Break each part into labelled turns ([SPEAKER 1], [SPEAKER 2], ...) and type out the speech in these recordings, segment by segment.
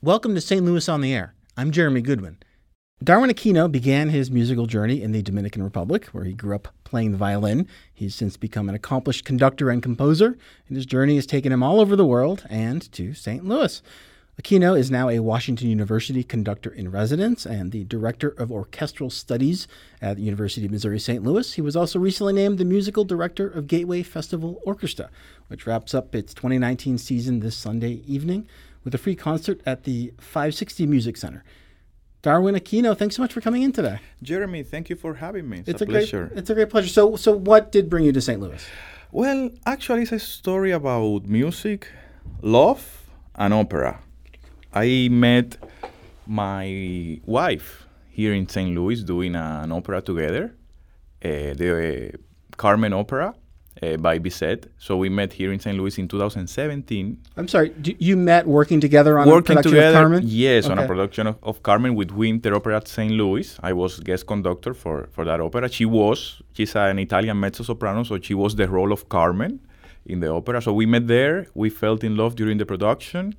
[SPEAKER 1] Welcome to St. Louis on the Air. I'm Jeremy Goodwin. Darwin Aquino began his musical journey in the Dominican Republic, where he grew up playing the violin. He's since become an accomplished conductor and composer, and his journey has taken him all over the world and to St. Louis. Aquino is now a Washington University conductor in residence and the director of orchestral studies at the University of Missouri St. Louis. He was also recently named the musical director of Gateway Festival Orchestra, which wraps up its 2019 season this Sunday evening with a free concert at the 560 Music Center. Darwin Aquino, thanks so much for coming in today.
[SPEAKER 2] Jeremy, thank you for having me. It's,
[SPEAKER 1] It's
[SPEAKER 2] a,
[SPEAKER 1] a great,
[SPEAKER 2] pleasure.
[SPEAKER 1] it's a great pleasure. So, so what did bring you to St. Louis?
[SPEAKER 2] well, actually, it's a story about music, love, and opera. I met my wife here in St. Louis doing an opera together, uh, the uh, Carmen Opera uh, by Bizet. So we met here in St. Louis in 2017.
[SPEAKER 1] I'm sorry, you met working together on a
[SPEAKER 2] working
[SPEAKER 1] production
[SPEAKER 2] together.
[SPEAKER 1] of Carmen?
[SPEAKER 2] Yes, on a production of, of Carmen with Winter Opera at St. Louis. I was guest conductor for, for that opera. She was, she's an Italian mezzo soprano, so she was the role of Carmen in the opera. So we met there. We felt in love during the production.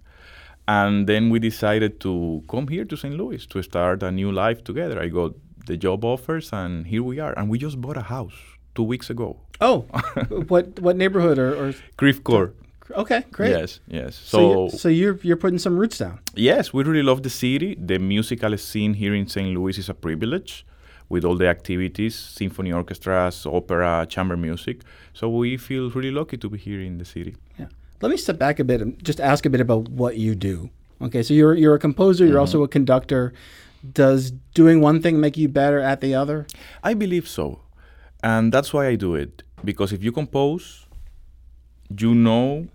[SPEAKER 2] And then we decided to come here to St. Louis to start a new life together. I got the job offers, and here we are. And we just bought a house two weeks ago.
[SPEAKER 1] Oh, what what neighborhood or, or
[SPEAKER 2] Court.
[SPEAKER 1] okay, great.
[SPEAKER 2] Yes, yes.
[SPEAKER 1] So,
[SPEAKER 2] So,
[SPEAKER 1] you're, so you're you're putting some roots down.
[SPEAKER 2] Yes, we really love the city. The musical scene here in St. Louis is a privilege with all the activities, symphony orchestras, opera, chamber music. So we feel really lucky to be here in the city.
[SPEAKER 1] Yeah. Let me step back a bit and just ask a bit about what you do. Okay, so you're you're a composer. You're also mm-hmm. a conductor. Does doing one thing make you better at the other?
[SPEAKER 2] I believe so. And that's why I do it. Because if you compose, you know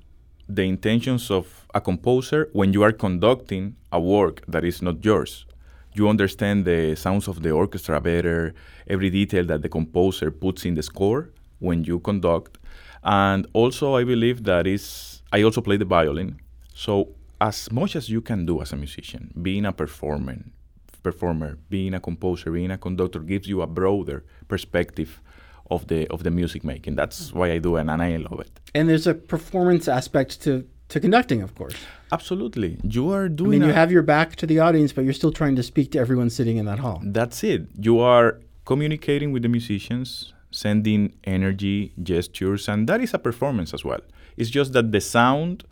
[SPEAKER 2] the intentions of a composer when you are conducting a work that is not yours. You understand the sounds of the orchestra better, every detail that the composer puts in the score when you conduct. And also, I believe that is, I also play the violin. So, as much as you can do as a musician, being a performer, performer, being a composer, being a conductor gives you a broader perspective of the of the music making. That's why I do it, and I love it.
[SPEAKER 1] And there's a performance aspect to to conducting, of course.
[SPEAKER 2] Absolutely, you are doing.
[SPEAKER 1] I mean, you have your back to the audience, but you're still trying to speak to everyone sitting in that hall.
[SPEAKER 2] That's it. You are communicating with the musicians, sending energy, gestures, and that is a performance as well. It's just that the sound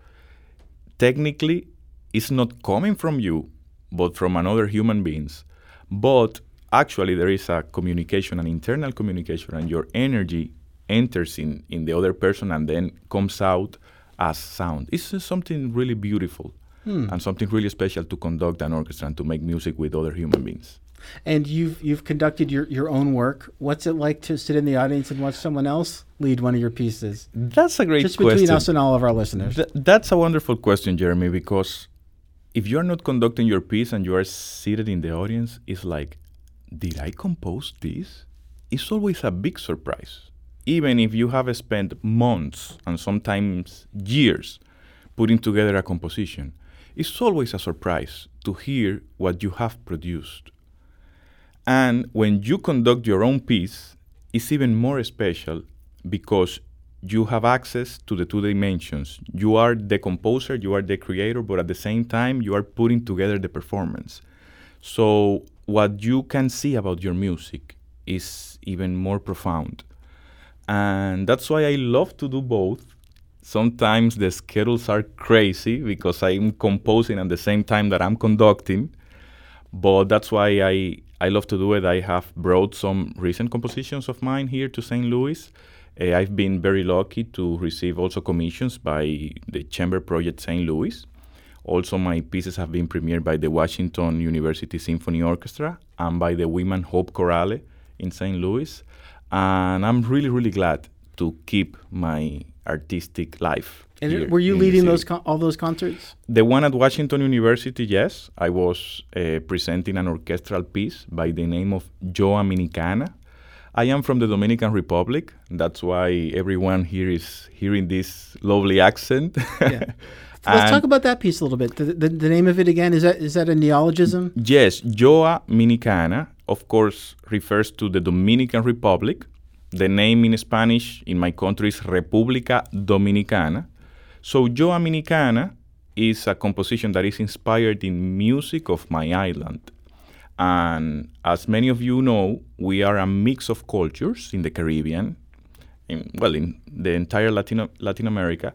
[SPEAKER 2] technically is not coming from you, but from another human beings. But actually there is a communication, an internal communication, and your energy enters in, in the other person and then comes out as sound. It's just something really beautiful hmm. and something really special to conduct an orchestra and to make music with other human beings.
[SPEAKER 1] And you've you've conducted your, your own work. What's it like to sit in the audience and watch someone else lead one of your pieces?
[SPEAKER 2] That's a great question.
[SPEAKER 1] Just
[SPEAKER 2] question.
[SPEAKER 1] between us and all of our listeners.
[SPEAKER 2] Th- that's a wonderful question, Jeremy, because if you're not conducting your piece and you are seated in the audience, it's like, did I compose this? It's always a big surprise. Even if you have spent months and sometimes years putting together a composition, it's always a surprise to hear what you have produced. And when you conduct your own piece, it's even more special because you have access to the two dimensions. You are the composer, you are the creator, but at the same time, you are putting together the performance. So, what you can see about your music is even more profound. And that's why I love to do both. Sometimes the schedules are crazy because I'm composing at the same time that I'm conducting but that's why I, I love to do it. I have brought some recent compositions of mine here to St. Louis. Uh, I've been very lucky to receive also commissions by the Chamber Project St. Louis. Also, my pieces have been premiered by the Washington University Symphony Orchestra and by the Women Hope Chorale in St. Louis. And I'm really, really glad to keep my artistic life.
[SPEAKER 1] And were you leading those con- all those concerts?
[SPEAKER 2] The one at Washington University, yes. I was uh, presenting an orchestral piece by the name of Joa Minicana. I am from the Dominican Republic. That's why everyone here is hearing this lovely accent.
[SPEAKER 1] Yeah. Let's talk about that piece a little bit. The, the, the name of it again is that is that a neologism?
[SPEAKER 2] Yes, Joa Minicana, of course, refers to the Dominican Republic. The name in Spanish in my country is República Dominicana. So Joa Minicana is a composition that is inspired in music of my island. And as many of you know, we are a mix of cultures in the Caribbean, in, well, in the entire Latino, Latin America,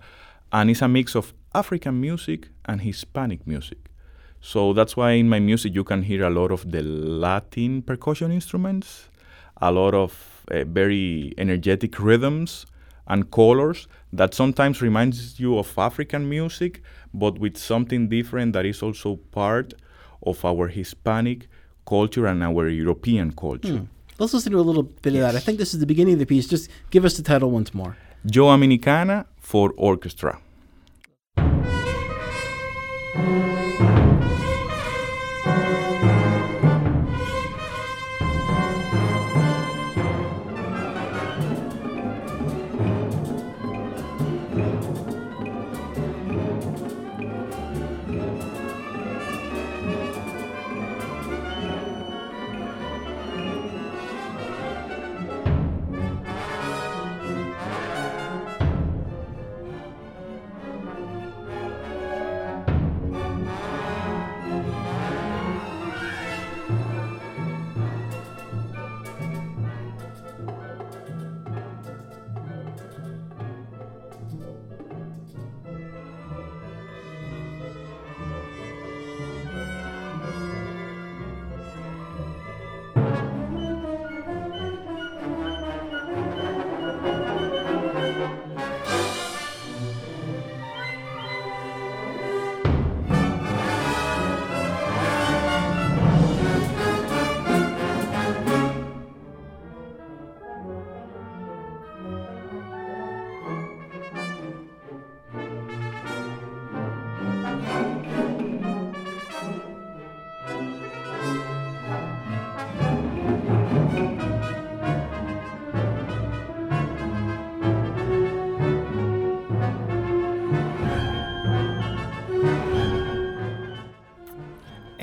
[SPEAKER 2] and it's a mix of African music and Hispanic music. So that's why in my music you can hear a lot of the Latin percussion instruments, a lot of uh, very energetic rhythms and colors that sometimes reminds you of African music, but with something different that is also part of our Hispanic culture and our European culture.
[SPEAKER 1] Hmm. Let's listen to a little bit yes. of that. I think this is the beginning of the piece. Just give us the title once more.
[SPEAKER 2] Yo Aminicana for orchestra.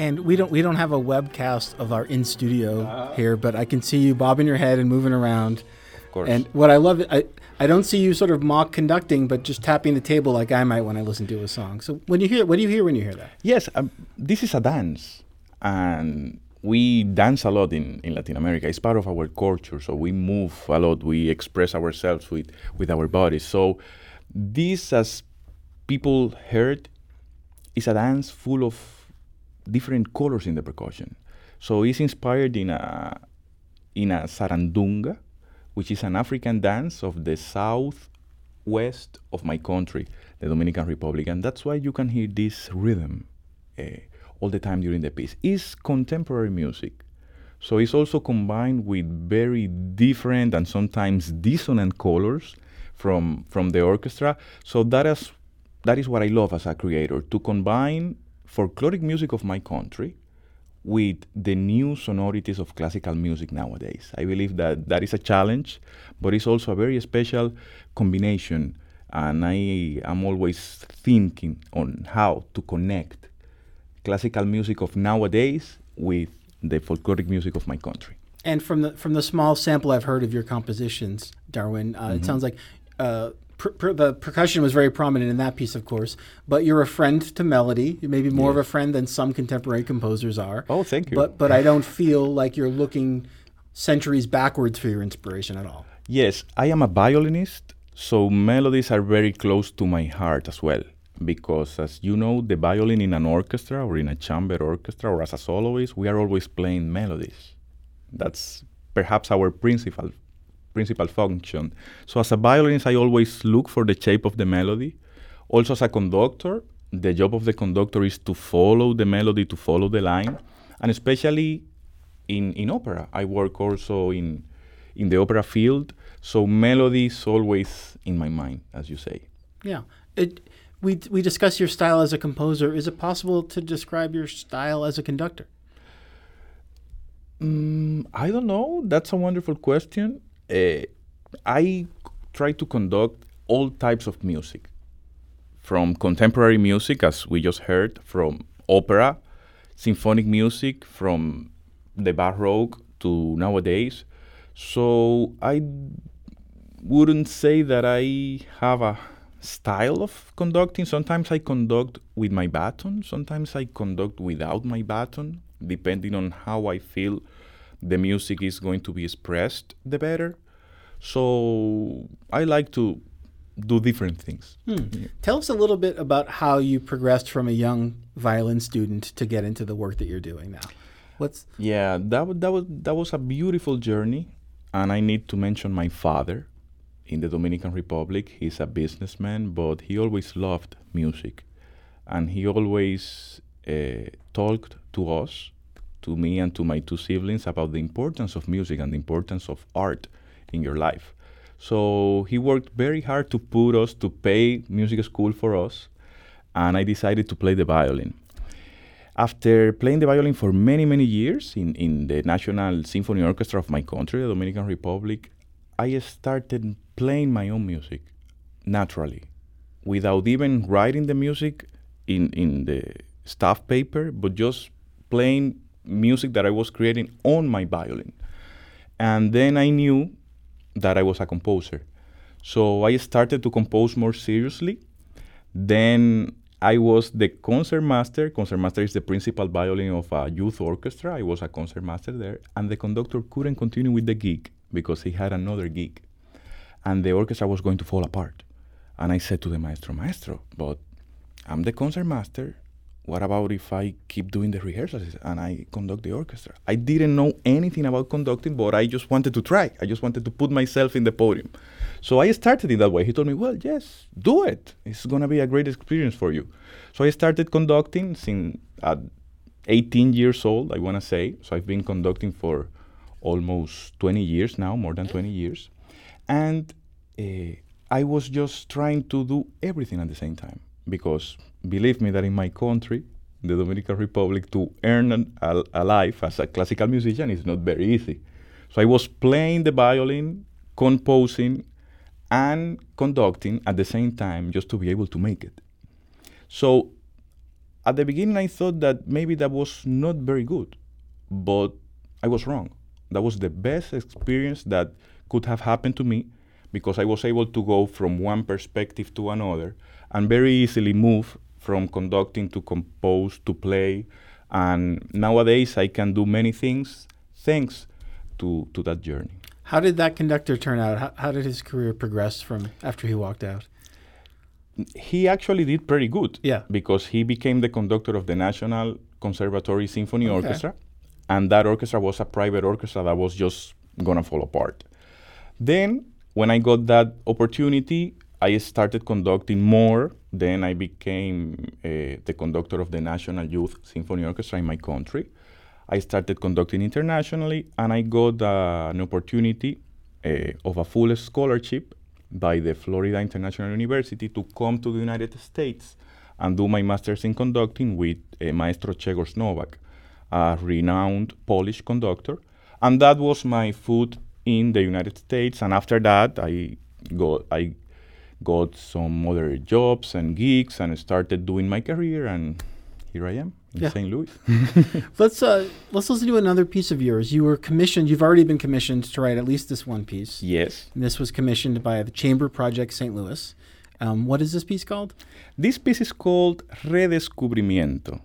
[SPEAKER 1] And we don't we don't have a webcast of our in studio uh, here, but I can see you bobbing your head and moving around.
[SPEAKER 2] Of course.
[SPEAKER 1] And what I love, I I don't see you sort of mock conducting, but just tapping the table like I might when I listen to a song. So when you hear, what do you hear when you hear that?
[SPEAKER 2] Yes, um, this is a dance, and we dance a lot in, in Latin America. It's part of our culture, so we move a lot. We express ourselves with with our bodies. So this, as people heard, is a dance full of different colors in the percussion. So it's inspired in a in a sarandunga, which is an African dance of the southwest of my country, the Dominican Republic, and that's why you can hear this rhythm uh, all the time during the piece. It's contemporary music, so it's also combined with very different and sometimes dissonant colors from from the orchestra. So that is that is what I love as a creator to combine folkloric music of my country with the new sonorities of classical music nowadays. I believe that that is a challenge, but it's also a very special combination. And I am always thinking on how to connect classical music of nowadays with the folkloric music of my country.
[SPEAKER 1] And from the from the small sample I've heard of your compositions, Darwin, uh, mm-hmm. it sounds like uh, per, per, the percussion was very prominent in that piece, of course. But you're a friend to melody. You may be more yeah. of a friend than some contemporary composers are.
[SPEAKER 2] Oh, thank you.
[SPEAKER 1] But but I don't feel like you're looking centuries backwards for your inspiration at all.
[SPEAKER 2] Yes, I am a violinist, so melodies are very close to my heart as well. Because, as you know, the violin in an orchestra or in a chamber orchestra or as a soloist, we are always playing melodies. That's perhaps our principal principal function. So as a violinist, I always look for the shape of the melody. Also as a conductor, the job of the conductor is to follow the melody, to follow the line, and especially in, in opera. I work also in in the opera field, so melody is always in my mind, as you say.
[SPEAKER 1] Yeah. It, we, we discuss your style as a composer. Is it possible to describe your style as a conductor?
[SPEAKER 2] Mm, I don't know. That's a wonderful question uh, I try to conduct all types of music, from contemporary music, as we just heard, from opera, symphonic music, from the Baroque to nowadays. So I wouldn't say that I have a style of conducting. Sometimes I conduct with my baton, sometimes I conduct without my baton, depending on how I feel the music is going to be expressed, the better. So I like to do different things.
[SPEAKER 1] Hmm. Tell us a little bit about how you progressed from a young violin student to get into the work that you're doing now. What's
[SPEAKER 2] yeah, that that was that was a beautiful journey, and I need to mention my father in the Dominican Republic. He's a businessman, but he always loved music, and he always uh, talked to us, to me and to my two siblings, about the importance of music and the importance of art in your life. So he worked very hard to put us to pay music school for us, and I decided to play the violin. After playing the violin for many, many years in, in the National Symphony Orchestra of my country, the Dominican Republic, I started playing my own music naturally, without even writing the music in, in the staff paper, but just playing music that I was creating on my violin. And then I knew that I was a composer. So I started to compose more seriously. Then I was the concertmaster. Concertmaster is the principal violin of a youth orchestra. I was a concertmaster there. And the conductor couldn't continue with the gig because he had another gig. And the orchestra was going to fall apart. And I said to the maestro, Maestro, but I'm the concertmaster what about if I keep doing the rehearsals and I conduct the orchestra? I didn't know anything about conducting, but I just wanted to try. I just wanted to put myself in the podium. So I started in that way. He told me, well, yes, do it. It's going to be a great experience for you. So I started conducting since at 18 years old, I want to say. So I've been conducting for almost 20 years now, more than 20 years. And uh, I was just trying to do everything at the same time because believe me that in my country, the Dominican Republic, to earn an, a, a, life as a classical musician is not very easy. So I was playing the violin, composing, and conducting at the same time just to be able to make it. So at the beginning, I thought that maybe that was not very good, but I was wrong. That was the best experience that could have happened to me because I was able to go from one perspective to another and very easily move from conducting to compose to play. And nowadays, I can do many things thanks to, to that journey.
[SPEAKER 1] How did that conductor turn out? How, how did his career progress from after he walked out?
[SPEAKER 2] He actually did pretty good.
[SPEAKER 1] Yeah.
[SPEAKER 2] Because he became the conductor of the National Conservatory Symphony
[SPEAKER 1] Okay.
[SPEAKER 2] Orchestra. And that orchestra was a private orchestra that was just going to fall apart. Then, when I got that opportunity, I started conducting more. Then I became uh, the conductor of the National Youth Symphony Orchestra in my country. I started conducting internationally, and I got uh, an opportunity uh, of a full scholarship by the Florida International University to come to the United States and do my master's in conducting with uh, Maestro Grzegorz Nowak, a renowned Polish conductor. And that was my foot in the United States. And after that, I got I got some other jobs and gigs and started doing my career. And here I am in
[SPEAKER 1] Yeah.
[SPEAKER 2] St. Louis.
[SPEAKER 1] Let's uh, let's listen to another piece of yours. You were commissioned. You've already been commissioned to write at least this one piece.
[SPEAKER 2] yes.
[SPEAKER 1] And this was commissioned by the Chamber Project St. Louis. Um, what is this piece called?
[SPEAKER 2] This piece is called Redescubrimiento.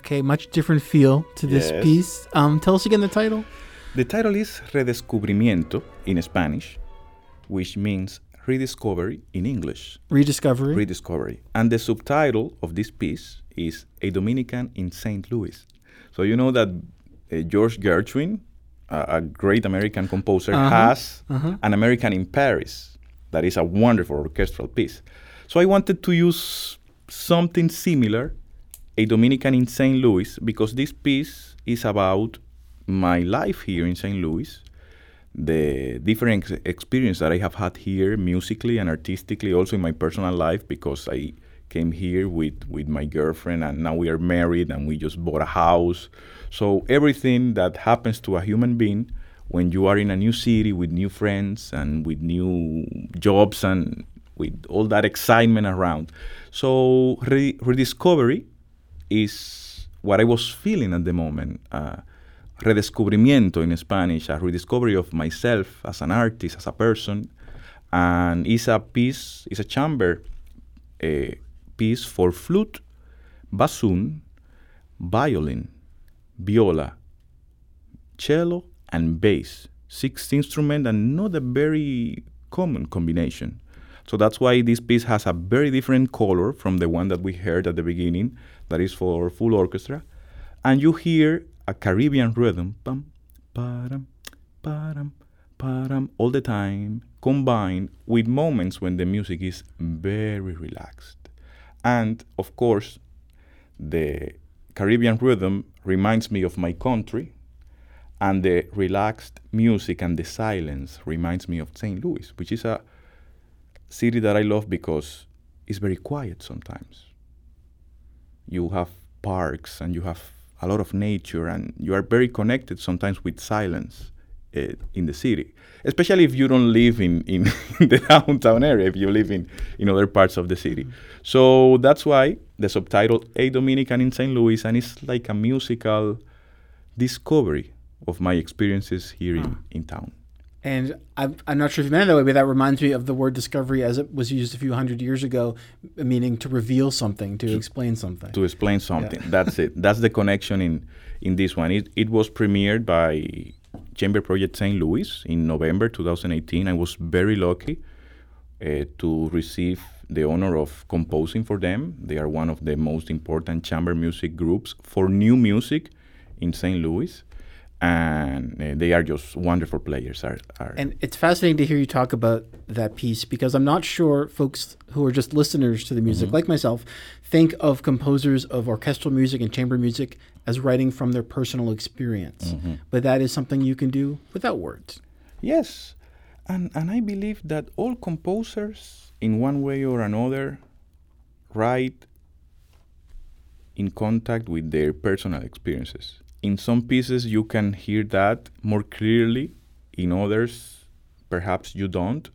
[SPEAKER 1] Okay, much different feel to this
[SPEAKER 2] Yes.
[SPEAKER 1] piece. Um, tell us again the title.
[SPEAKER 2] The title is Redescubrimiento in Spanish, which means rediscovery in English.
[SPEAKER 1] Rediscovery.
[SPEAKER 2] Rediscovery. And the subtitle of this piece is A Dominican in St. Louis. So you know that uh, George Gershwin, uh, a great American composer,
[SPEAKER 1] Uh-huh.
[SPEAKER 2] has
[SPEAKER 1] Uh-huh.
[SPEAKER 2] an American in Paris that is a wonderful orchestral piece. So I wanted to use something similar, A Dominican in St. Louis, because this piece is about my life here in St. Louis, the different ex- experience that I have had here musically and artistically, also in my personal life, because I came here with, with my girlfriend and now we are married and we just bought a house. So everything that happens to a human being when you are in a new city with new friends and with new jobs and with all that excitement around. So re- rediscovery is what I was feeling at the moment. Uh, redescubrimiento in Spanish, a rediscovery of myself as an artist, as a person, and it's a piece, it's a chamber a piece for flute, bassoon, violin, viola, cello, and bass. Six instruments and not a very common combination. So that's why this piece has a very different color from the one that we heard at the beginning, that is for full orchestra. And you hear a Caribbean rhythm, param, param, param, all the time, combined with moments when the music is very relaxed. And of course, the Caribbean rhythm reminds me of my country, and the relaxed music and the silence reminds me of St. Louis, which is a city that I love because it's very quiet sometimes. You have parks and you have a lot of nature, and you are very connected sometimes with silence uh, in the city, especially if you don't live in, in the downtown area, if you live in, in other parts of the city. So that's why the subtitle A Dominican in St. Louis, and it's like a musical discovery of my experiences here in, in town.
[SPEAKER 1] And I'm, I'm not sure if you meant it that way, but that reminds me of the word discovery as it was used a few hundred years ago, meaning to reveal something, to explain something.
[SPEAKER 2] to explain something. That's it. That's the connection in in this one. It it was premiered by Chamber Project St. Louis in November 2018. I was very lucky uh, to receive the honor of composing for them. They are one of the most important chamber music groups for new music in St. Louis, and uh, they are just wonderful players. Are, are
[SPEAKER 1] And it's fascinating to hear you talk about that piece because I'm not sure folks who are just listeners to the music, like myself, think of composers of orchestral music and chamber music as writing from their personal experience. But that is something you can do without words.
[SPEAKER 2] Yes, and and I believe that all composers, in one way or another, write in contact with their personal experiences. In some pieces, you can hear that more clearly. In others, perhaps you don't.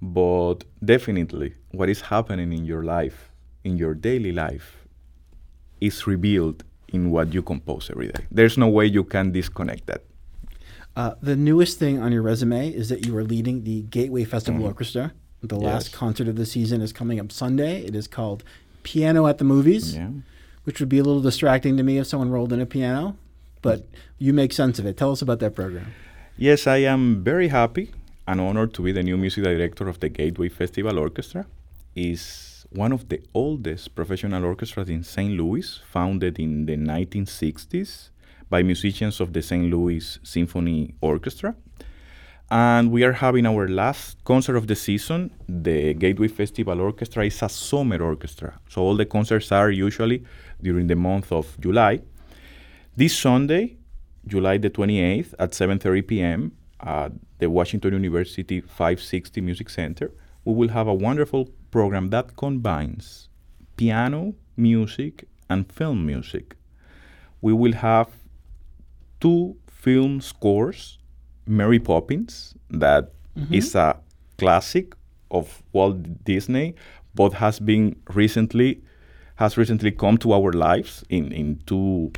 [SPEAKER 2] But definitely, what is happening in your life, in your daily life, is revealed in what you compose every day. There's no way you can disconnect that.
[SPEAKER 1] Uh, the newest thing on your resume is that you are leading the Gateway Festival Orchestra. The last concert of the season is coming up Sunday. It is called Piano at the Movies,
[SPEAKER 2] Yeah.
[SPEAKER 1] which would be a little distracting to me if someone rolled in a piano. But you make sense of it. Tell us about that program.
[SPEAKER 2] Yes, I am very happy and honored to be the new music director of the Gateway Festival Orchestra. is one of the oldest professional orchestras in St. Louis, founded in the 1960s by musicians of the St. Louis Symphony Orchestra. And we are having our last concert of the season. The Gateway Festival Orchestra is a summer orchestra. So all the concerts are usually during the month of July. This Sunday, July the 28th at 7:30 p.m. at the Washington University 560 Music Center, we will have a wonderful program that combines piano music and film music. We will have two film scores, Mary Poppins, that mm-hmm. is a classic of Walt Disney, but has been recently has recently come to our lives in, in two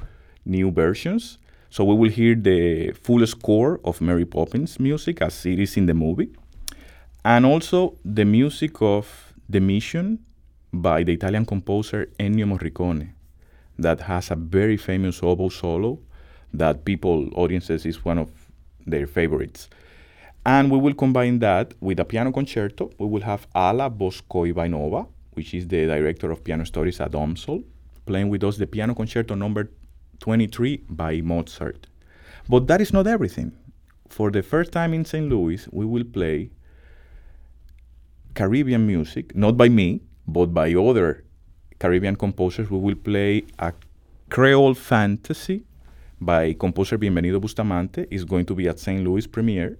[SPEAKER 2] new versions. So we will hear the full score of Mary Poppins music as it is in the movie. And also the music of The Mission by the Italian composer Ennio Morricone. that has a very famous oboe solo that people, audiences, is one of their favorites. And we will combine that with a piano concerto. We will have Alla Voskoboynikova, which is the director of piano studies at UMSL, playing with us the piano concerto number 23 by Mozart. But that is not everything. For the first time in St. Louis, we will play Caribbean music, not by me, but by other Caribbean composers. We will play a Creole fantasy by composer Bienvenido Bustamante. It's going to be at St. Louis premiere.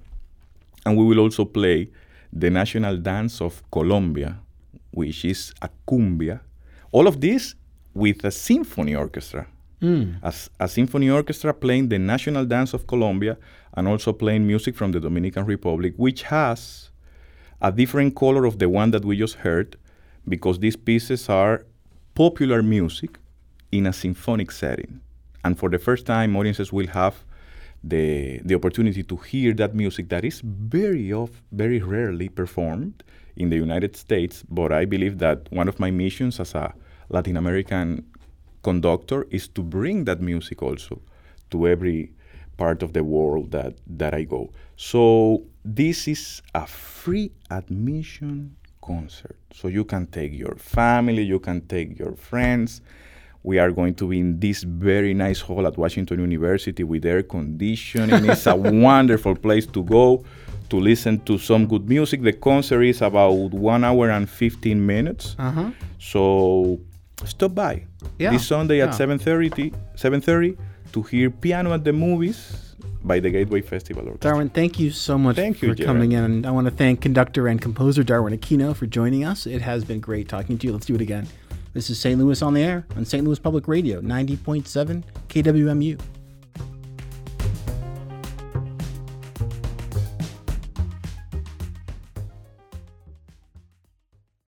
[SPEAKER 2] And we will also play the national dance of Colombia, which is a cumbia. All of this with a symphony orchestra. Mm. A symphony orchestra playing the national dance of Colombia and also playing music from the Dominican Republic, which has a different color of the one that we just heard because these pieces are popular music in a symphonic setting. And for the first time, audiences will have the, the opportunity to hear that music that is very off, very rarely performed in the United States. But I believe that one of my missions as a Latin American conductor is to bring that music also to every part of the world that, that I go. So this is a free admission concert. So you can take your family, you can take your friends. We are going to be in this very nice hall at Washington University with air conditioning. it's a wonderful place to go to listen to some good music. The concert is about one hour and 15 minutes. Uh-huh. So stop by yeah. this Sunday at 7.30, 7.30 to hear Piano at the Movies by the Gateway Festival Orchestra.
[SPEAKER 1] Darwin, thank you so much
[SPEAKER 2] thank you,
[SPEAKER 1] for
[SPEAKER 2] you,
[SPEAKER 1] coming in. And I want to thank conductor and composer Darwin Aquino for joining us. It has been great talking to you. Let's do it again. This is St. Louis on the Air on St. Louis Public Radio, 90.7 KWMU.